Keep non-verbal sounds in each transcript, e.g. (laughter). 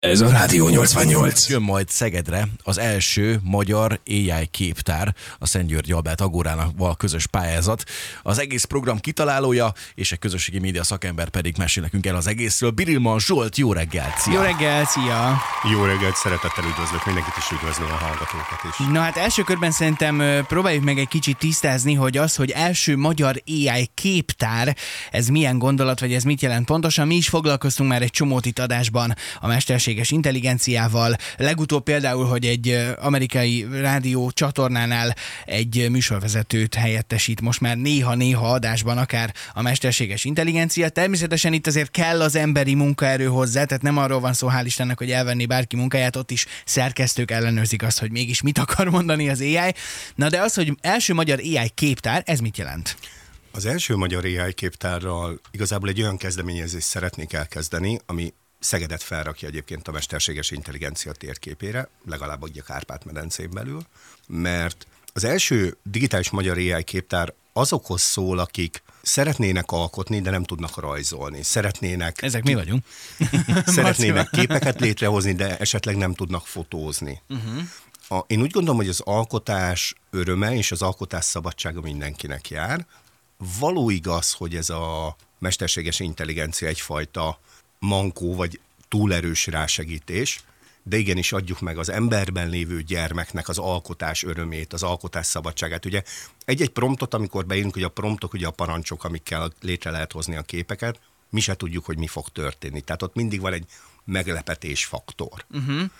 Ez a Rádió 88. Jön majd Szegedre az első magyar AI képtár, a Szent György Albert Agóránával közös pályázat. Az egész program kitalálója és egy közösségi média szakember pedig mesél nekünk el az egészről. Birilman Zsolt, jó reggelt! Szia! Jó reggel, szia! Jó reggelt, szeretettel üdvözlök mindenkit, és üdvözlöm a hallgatókat is. Na hát első körben szerintem próbáljuk meg egy kicsit tisztázni, hogy az, hogy első magyar AI képtár, ez milyen gondolat, vagy ez mit jelent pontosan. Mi is foglalkoztunk már egy csomót itt adásban a mesterséges intelligenciával. Legutóbb például, hogy egy amerikai rádió csatornánál egy műsorvezetőt helyettesít most már néha-néha adásban akár a mesterséges intelligencia. Természetesen itt azért kell az emberi munkaerő hozzá, tehát nem arról van szó, hál' Istennek, hogy elvenni bárki munkáját, ott is szerkesztők ellenőrzik azt, hogy mégis mit (laughs) akar mondani az AI. Na de az, hogy első magyar AI képtár, ez mit jelent? Az első magyar AI képtárral igazából egy olyan kezdeményezést szeretnék elkezdeni, ami Szegedet felrakja egyébként a mesterséges intelligencia térképére, legalább a Kárpát-medencén belül, mert az első digitális magyar AI képtár azokhoz szól, akik szeretnének alkotni, de nem tudnak rajzolni. Szeretnének, Ezek mi vagyunk? (laughs) (laughs) szeretnének képeket létrehozni, de esetleg nem tudnak fotózni. Uh-huh. A, én úgy gondolom, hogy az alkotás öröme és az alkotás szabadsága mindenkinek jár. Való igaz, hogy ez a mesterséges intelligencia egyfajta mankó vagy túlerős rásegítés, de igenis adjuk meg az emberben lévő gyermeknek az alkotás örömét, az alkotás szabadságát. Ugye egy-egy promptot, amikor beírunk, hogy a promptok, ugye a parancsok, amikkel létre lehet hozni a képeket, mi se tudjuk, hogy mi fog történni. Tehát ott mindig van egy meglepetés faktor. Uh-huh.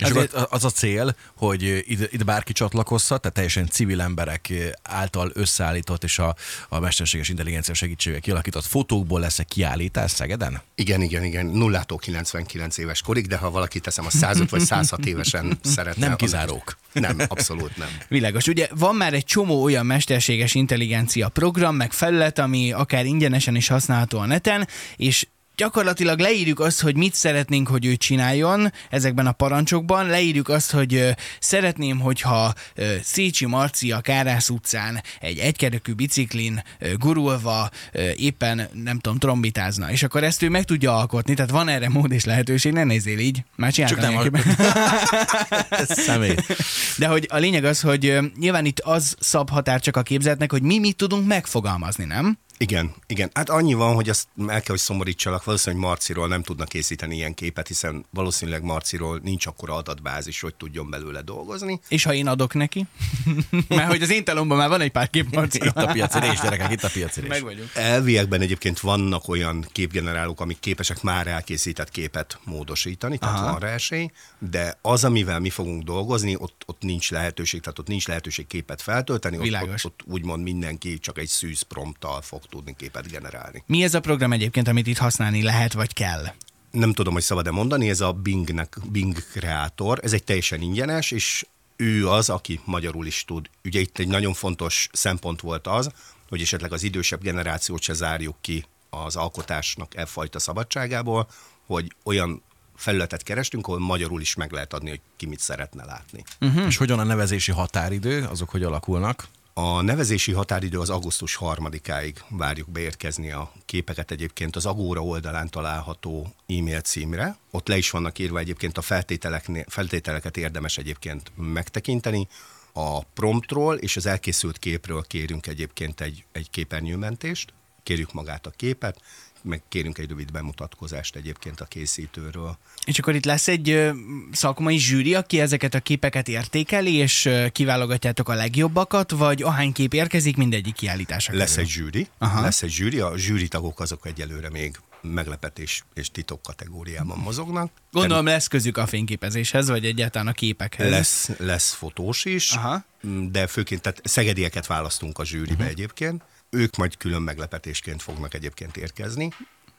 És akkor az a cél, hogy ide, ide bárki csatlakozhat, tehát teljesen civil emberek által összeállított és a, a mesterséges intelligencia segítségével kialakított fotókból lesz egy kiállítás Szegeden? Igen, igen, igen, nullától 99 éves korig, de ha valaki teszem a 105 vagy 106 évesen szeretne. Nem annak- kizárók. Nem, abszolút nem. (laughs) Világos. Ugye van már egy csomó olyan mesterséges intelligencia program, meg felület, ami akár ingyenesen is használható a neten, és gyakorlatilag leírjuk azt, hogy mit szeretnénk, hogy ő csináljon ezekben a parancsokban, leírjuk azt, hogy ö, szeretném, hogyha ö, Szécsi Marci a Kárász utcán egy egykerekű biciklin ö, gurulva ö, éppen, nem tudom, trombitázna, és akkor ezt ő meg tudja alkotni, tehát van erre mód és lehetőség, ne nézzél így, már Csak csináltam nem ilyenképpen. (laughs) Ez személy. De hogy a lényeg az, hogy ö, nyilván itt az szab határ csak a képzetnek, hogy mi mit tudunk megfogalmazni, nem? Igen, igen. Hát annyi van, hogy azt el kell, hogy szomorítsalak. Valószínűleg Marciról nem tudnak készíteni ilyen képet, hiszen valószínűleg Marciról nincs akkora adatbázis, hogy tudjon belőle dolgozni. És ha én adok neki? (laughs) Mert hogy az én telomban már van egy pár kép Marciról. Itt a piacirés, gyerekek, itt a piacirés. Meg vagyunk. Elviekben egyébként vannak olyan képgenerálók, amik képesek már elkészített képet módosítani, tehát Aha. Van rá esély, de az, amivel mi fogunk dolgozni, ott, ott nincs lehetőség, tehát ott nincs lehetőség képet feltölteni, ott, Világos. ott, ott úgymond mindenki csak egy szűz prompttal fog tudni képet generálni. Mi ez a program egyébként, amit itt használni lehet, vagy kell? nem tudom, hogy szabad-e mondani, ez a Bingnek, Bing kreátor, ez egy teljesen ingyenes, és ő az, aki magyarul is tud. Ugye itt egy nagyon fontos szempont volt az, hogy esetleg az idősebb generációt se zárjuk ki az alkotásnak e fajta szabadságából, hogy olyan felületet kerestünk, ahol magyarul is meg lehet adni, hogy ki mit szeretne látni. Uh-huh. És hogyan a nevezési határidő, azok hogy alakulnak? A nevezési határidő az augusztus harmadikáig várjuk beérkezni a képeket egyébként az Agóra oldalán található e-mail címre. Ott le is vannak írva egyébként a feltételeket érdemes egyébként megtekinteni. A promptról és az elkészült képről kérünk egyébként egy, egy képernyőmentést, kérjük magát a képet, meg kérünk egy rövid bemutatkozást egyébként a készítőről. És akkor itt lesz egy szakmai zsűri, aki ezeket a képeket értékeli, és kiválogatjátok a legjobbakat, vagy ahány kép érkezik, mindegyik kiállításra Lesz egy zsűri, Aha. Lesz egy zsűri, a zsűritagok azok egyelőre még meglepetés és titok kategóriában mozognak. Gondolom lesz közük a fényképezéshez, vagy egyáltalán a képekhez. Lesz, lesz fotós is, Aha. de főként tehát szegedieket választunk a zsűribe uh-huh. egyébként. Ők majd külön meglepetésként fognak egyébként érkezni.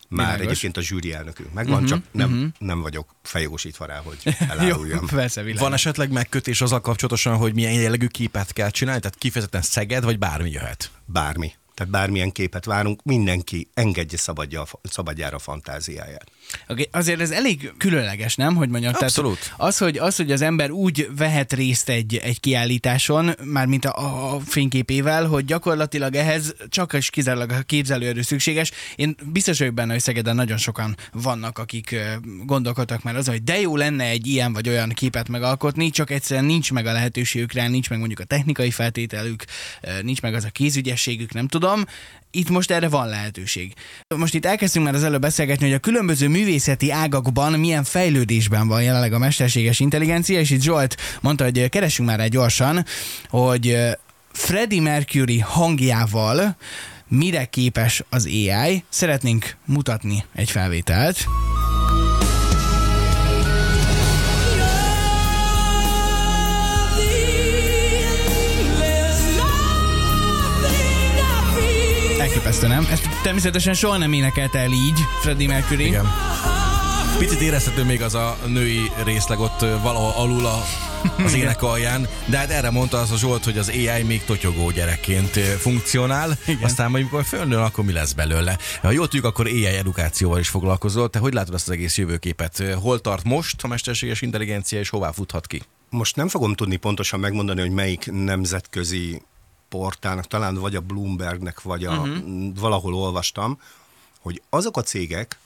Már Világos. egyébként a zsűri elnökünk megvan, uh-huh. csak nem, uh-huh. nem vagyok fejogosítva rá, hogy (laughs) Jó, eláruljam. persze, világos. Van esetleg megkötés azzal kapcsolatosan, hogy milyen jellegű képet kell csinálni? Tehát kifejezetten Szeged, vagy bármi jöhet? Bármi. Tehát bármilyen képet várunk, mindenki engedje szabadja, szabadjára a fantáziáját. Okay, azért ez elég különleges, nem? Hogy mondjam, Abszolút. Tehát az, hogy, az, hogy az ember úgy vehet részt egy, egy kiállításon, már mint a, a fényképével, hogy gyakorlatilag ehhez csak és kizárólag a képzelőerő szükséges. Én biztos vagyok benne, hogy Szegeden nagyon sokan vannak, akik gondolkodtak már az, hogy de jó lenne egy ilyen vagy olyan képet megalkotni, csak egyszerűen nincs meg a lehetőségük rá, nincs meg mondjuk a technikai feltételük, nincs meg az a kézügyességük, nem tudom itt most erre van lehetőség. Most itt elkezdtünk már az előbb beszélgetni, hogy a különböző művészeti ágakban milyen fejlődésben van jelenleg a mesterséges intelligencia, és itt Zsolt mondta, hogy keressünk már egy gyorsan, hogy Freddie Mercury hangjával mire képes az AI. Szeretnénk mutatni egy felvételt. Elképesztő, nem? Ezt természetesen soha nem énekelte el így Freddie Mercury. Igen. Picit érezhető még az a női részleg ott valahol alul a, az (laughs) ének alján, de hát erre mondta az a Zsolt, hogy az AI még totyogó gyerekként funkcionál, Igen. aztán majd amikor fölnő, akkor mi lesz belőle. Ha jól tudjuk, akkor AI edukációval is foglalkozol. Te hogy látod ezt az egész jövőképet? Hol tart most a mesterséges intelligencia, és hová futhat ki? Most nem fogom tudni pontosan megmondani, hogy melyik nemzetközi portának, talán vagy a Bloombergnek, vagy a, uh-huh. valahol olvastam, hogy azok a cégek,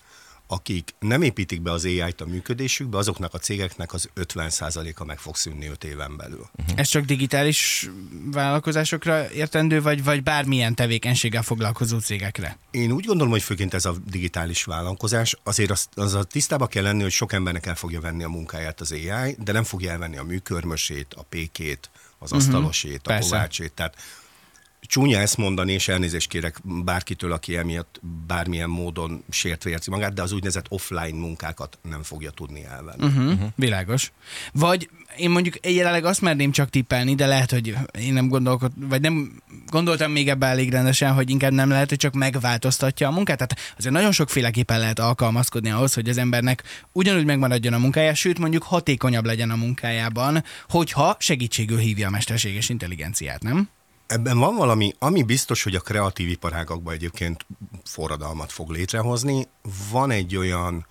akik nem építik be az AI-t a működésükbe, azoknak a cégeknek az 50%-a meg fog szűnni 5 éven belül. Uh-huh. Ez csak digitális vállalkozásokra értendő, vagy, vagy bármilyen tevékenységgel foglalkozó cégekre? Én úgy gondolom, hogy főként ez a digitális vállalkozás. Azért az, az a tisztába kell lenni, hogy sok embernek el fogja venni a munkáját az AI, de nem fogja elvenni a műkörmösét, a pékét, az uh-huh. asztalosét, a Persze. kovácsét. Tehát csúnya ezt mondani, és elnézést kérek bárkitől, aki emiatt bármilyen módon sértve érzi magát, de az úgynevezett offline munkákat nem fogja tudni elvenni. Uh-huh, uh-huh. Világos. Vagy én mondjuk jelenleg azt merném csak tippelni, de lehet, hogy én nem gondolkod, vagy nem gondoltam még ebbe elég rendesen, hogy inkább nem lehet, hogy csak megváltoztatja a munkát. Tehát azért nagyon sokféleképpen lehet alkalmazkodni ahhoz, hogy az embernek ugyanúgy megmaradjon a munkája, sőt mondjuk hatékonyabb legyen a munkájában, hogyha segítségül hívja a mesterséges intelligenciát, nem? Ebben van valami, ami biztos, hogy a kreatív iparágakban egyébként forradalmat fog létrehozni. Van egy olyan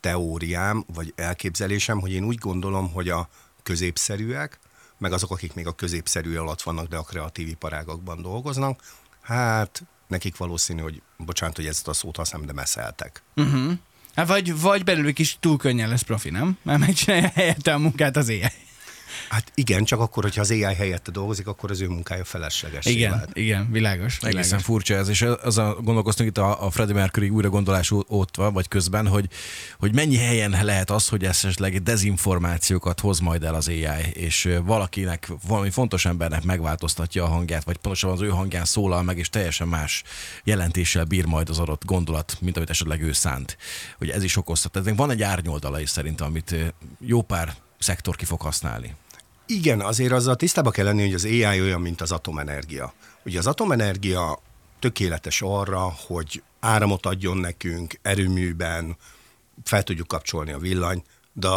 teóriám, vagy elképzelésem, hogy én úgy gondolom, hogy a középszerűek, meg azok, akik még a középszerű alatt vannak, de a kreatív iparágakban dolgoznak, hát nekik valószínű, hogy, bocsánat, hogy ezt a szót használom, de meszeltek. Uh-huh. Hát vagy, vagy belőlük is túl könnyen lesz profi, nem? Mert megcsinálja helyette a munkát az éjjel. Hát igen, csak akkor, hogyha az AI helyette dolgozik, akkor az ő munkája felesleges. Igen, vált. igen, világos. Egészen világos. furcsa ez, és az a gondolkoztunk itt a, a Freddie Mercury újra gondolás ott vagy közben, hogy, hogy mennyi helyen lehet az, hogy esetleg dezinformációkat hoz majd el az AI, és valakinek, valami fontos embernek megváltoztatja a hangját, vagy pontosabban az ő hangján szólal meg, és teljesen más jelentéssel bír majd az adott gondolat, mint amit esetleg ő szánt. Hogy ez is okozhat. Tehát van egy árnyoldala is szerintem, amit jó pár szektor ki fog használni. Igen, azért azzal tisztába kell lenni, hogy az AI olyan, mint az atomenergia. Ugye az atomenergia tökéletes arra, hogy áramot adjon nekünk erőműben, fel tudjuk kapcsolni a villany, de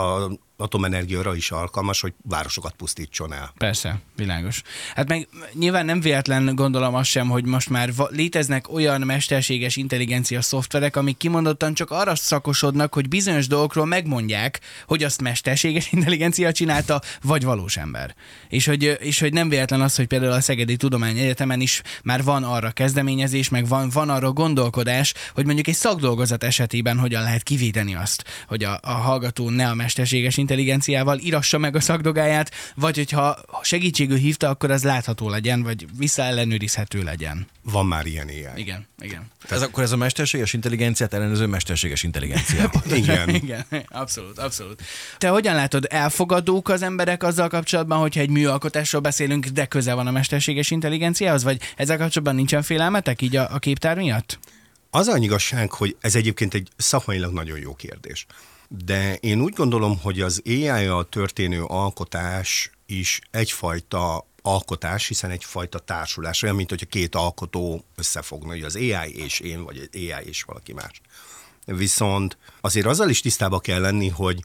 atomenergiára is alkalmas, hogy városokat pusztítson el. Persze, világos. Hát meg nyilván nem véletlen gondolom azt sem, hogy most már léteznek olyan mesterséges intelligencia szoftverek, amik kimondottan csak arra szakosodnak, hogy bizonyos dolgokról megmondják, hogy azt mesterséges intelligencia csinálta, vagy valós ember. És hogy, és hogy nem véletlen az, hogy például a Szegedi Tudományegyetemen is már van arra kezdeményezés, meg van, van arra gondolkodás, hogy mondjuk egy szakdolgozat esetében hogyan lehet kivédeni azt, hogy a, a hallgató ne a mesterséges intelligenciával írassa meg a szakdogáját, vagy hogyha segítségül hívta, akkor az látható legyen, vagy visszaellenőrizhető legyen. Van már ilyen ilyen. Igen, igen. Ez akkor ez a mesterséges intelligenciát ellenőrző mesterséges intelligencia. (laughs) igen. igen, abszolút, abszolút. Te hogyan látod, elfogadók az emberek azzal kapcsolatban, hogyha egy műalkotásról beszélünk, de közel van a mesterséges intelligenciához, vagy ezzel kapcsolatban nincsen félelmetek így a, a képtár miatt? Az a igazság, hogy ez egyébként egy szakmailag nagyon jó kérdés de én úgy gondolom, hogy az AI-jal történő alkotás is egyfajta alkotás, hiszen egyfajta társulás, olyan, mint hogyha két alkotó összefogna, hogy az AI és én, vagy az AI és valaki más. Viszont azért azzal is tisztába kell lenni, hogy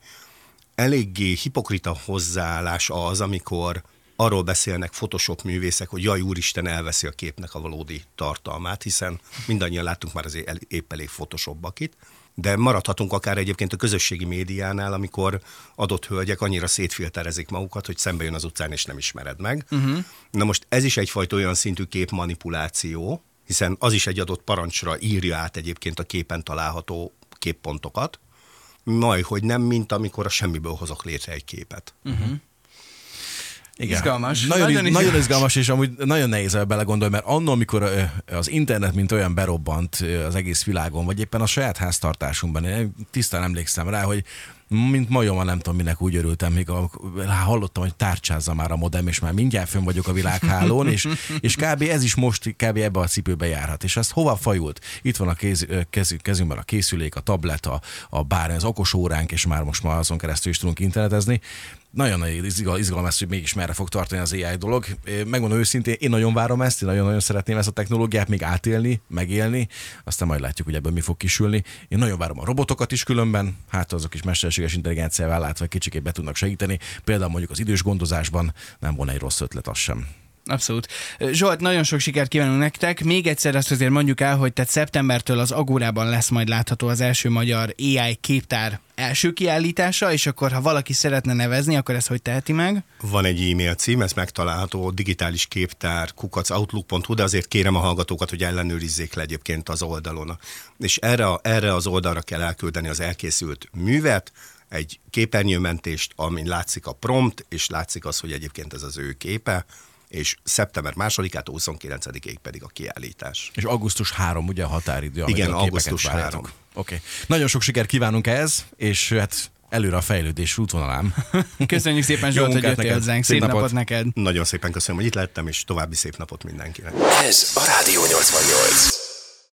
eléggé hipokrita hozzáállás az, amikor arról beszélnek Photoshop művészek, hogy jaj, úristen, elveszi a képnek a valódi tartalmát, hiszen mindannyian láttunk már azért épp elég Photoshop-bakit, de maradhatunk akár egyébként a közösségi médiánál, amikor adott hölgyek annyira szétfilterezik magukat, hogy szembe jön az utcán és nem ismered meg. Uh-huh. Na most ez is egyfajta olyan szintű képmanipuláció, hiszen az is egy adott parancsra írja át egyébként a képen található képpontokat, majd, hogy nem, mint amikor a semmiből hozok létre egy képet. Uh-huh. Igen. Izgalmas. Nagyon, nagyon, izgalmas. nagyon izgalmas, és amúgy nagyon nehéz ebbe belegondolni, mert annól, amikor az internet, mint olyan berobbant az egész világon, vagy éppen a saját háztartásunkban, én tisztán emlékszem rá, hogy mint majom, nem tudom, minek úgy örültem, még hallottam, hogy tárcsázza már a modem, és már mindjárt fönn vagyok a világhálón, és, és kb. ez is most kb. ebbe a cipőbe járhat. És ez hova fajult? Itt van a kéz, kez, kezünkben a készülék, a tablet, a, a bár, az okos óránk, és már most már azon keresztül is tudunk internetezni nagyon nagy izgalmas, hogy mégis merre fog tartani az AI dolog. Megmondom őszintén, én nagyon várom ezt, én nagyon-nagyon szeretném ezt a technológiát még átélni, megélni, aztán majd látjuk, hogy ebből mi fog kisülni. Én nagyon várom a robotokat is különben, hát azok is mesterséges intelligenciával látva kicsikét be tudnak segíteni. Például mondjuk az idős gondozásban nem volna egy rossz ötlet az sem. Abszolút. Zsolt, nagyon sok sikert kívánunk nektek. Még egyszer azt azért mondjuk el, hogy tehát szeptembertől az Agórában lesz majd látható az első magyar AI képtár első kiállítása, és akkor ha valaki szeretne nevezni, akkor ezt hogy teheti meg? Van egy e-mail cím, ez megtalálható, digitális képtár, kukacoutlook.hu, de azért kérem a hallgatókat, hogy ellenőrizzék le egyébként az oldalon. És erre, erre az oldalra kell elküldeni az elkészült művet, egy képernyőmentést, amin látszik a prompt, és látszik az, hogy egyébként ez az ő képe, és szeptember másodikától 29-ig pedig a kiállítás. És augusztus 3 ugye a határidő, Igen, a augusztus 3. Oké. Okay. Nagyon sok sikert kívánunk ehhez, és hát előre a fejlődés útvonalám. Köszönjük szépen (laughs) Zsolt, hogy jöttél hozzánk. Szép, szép napot. napot neked. Nagyon szépen köszönöm, hogy itt lettem, és további szép napot mindenkinek. Ez a Rádió 88.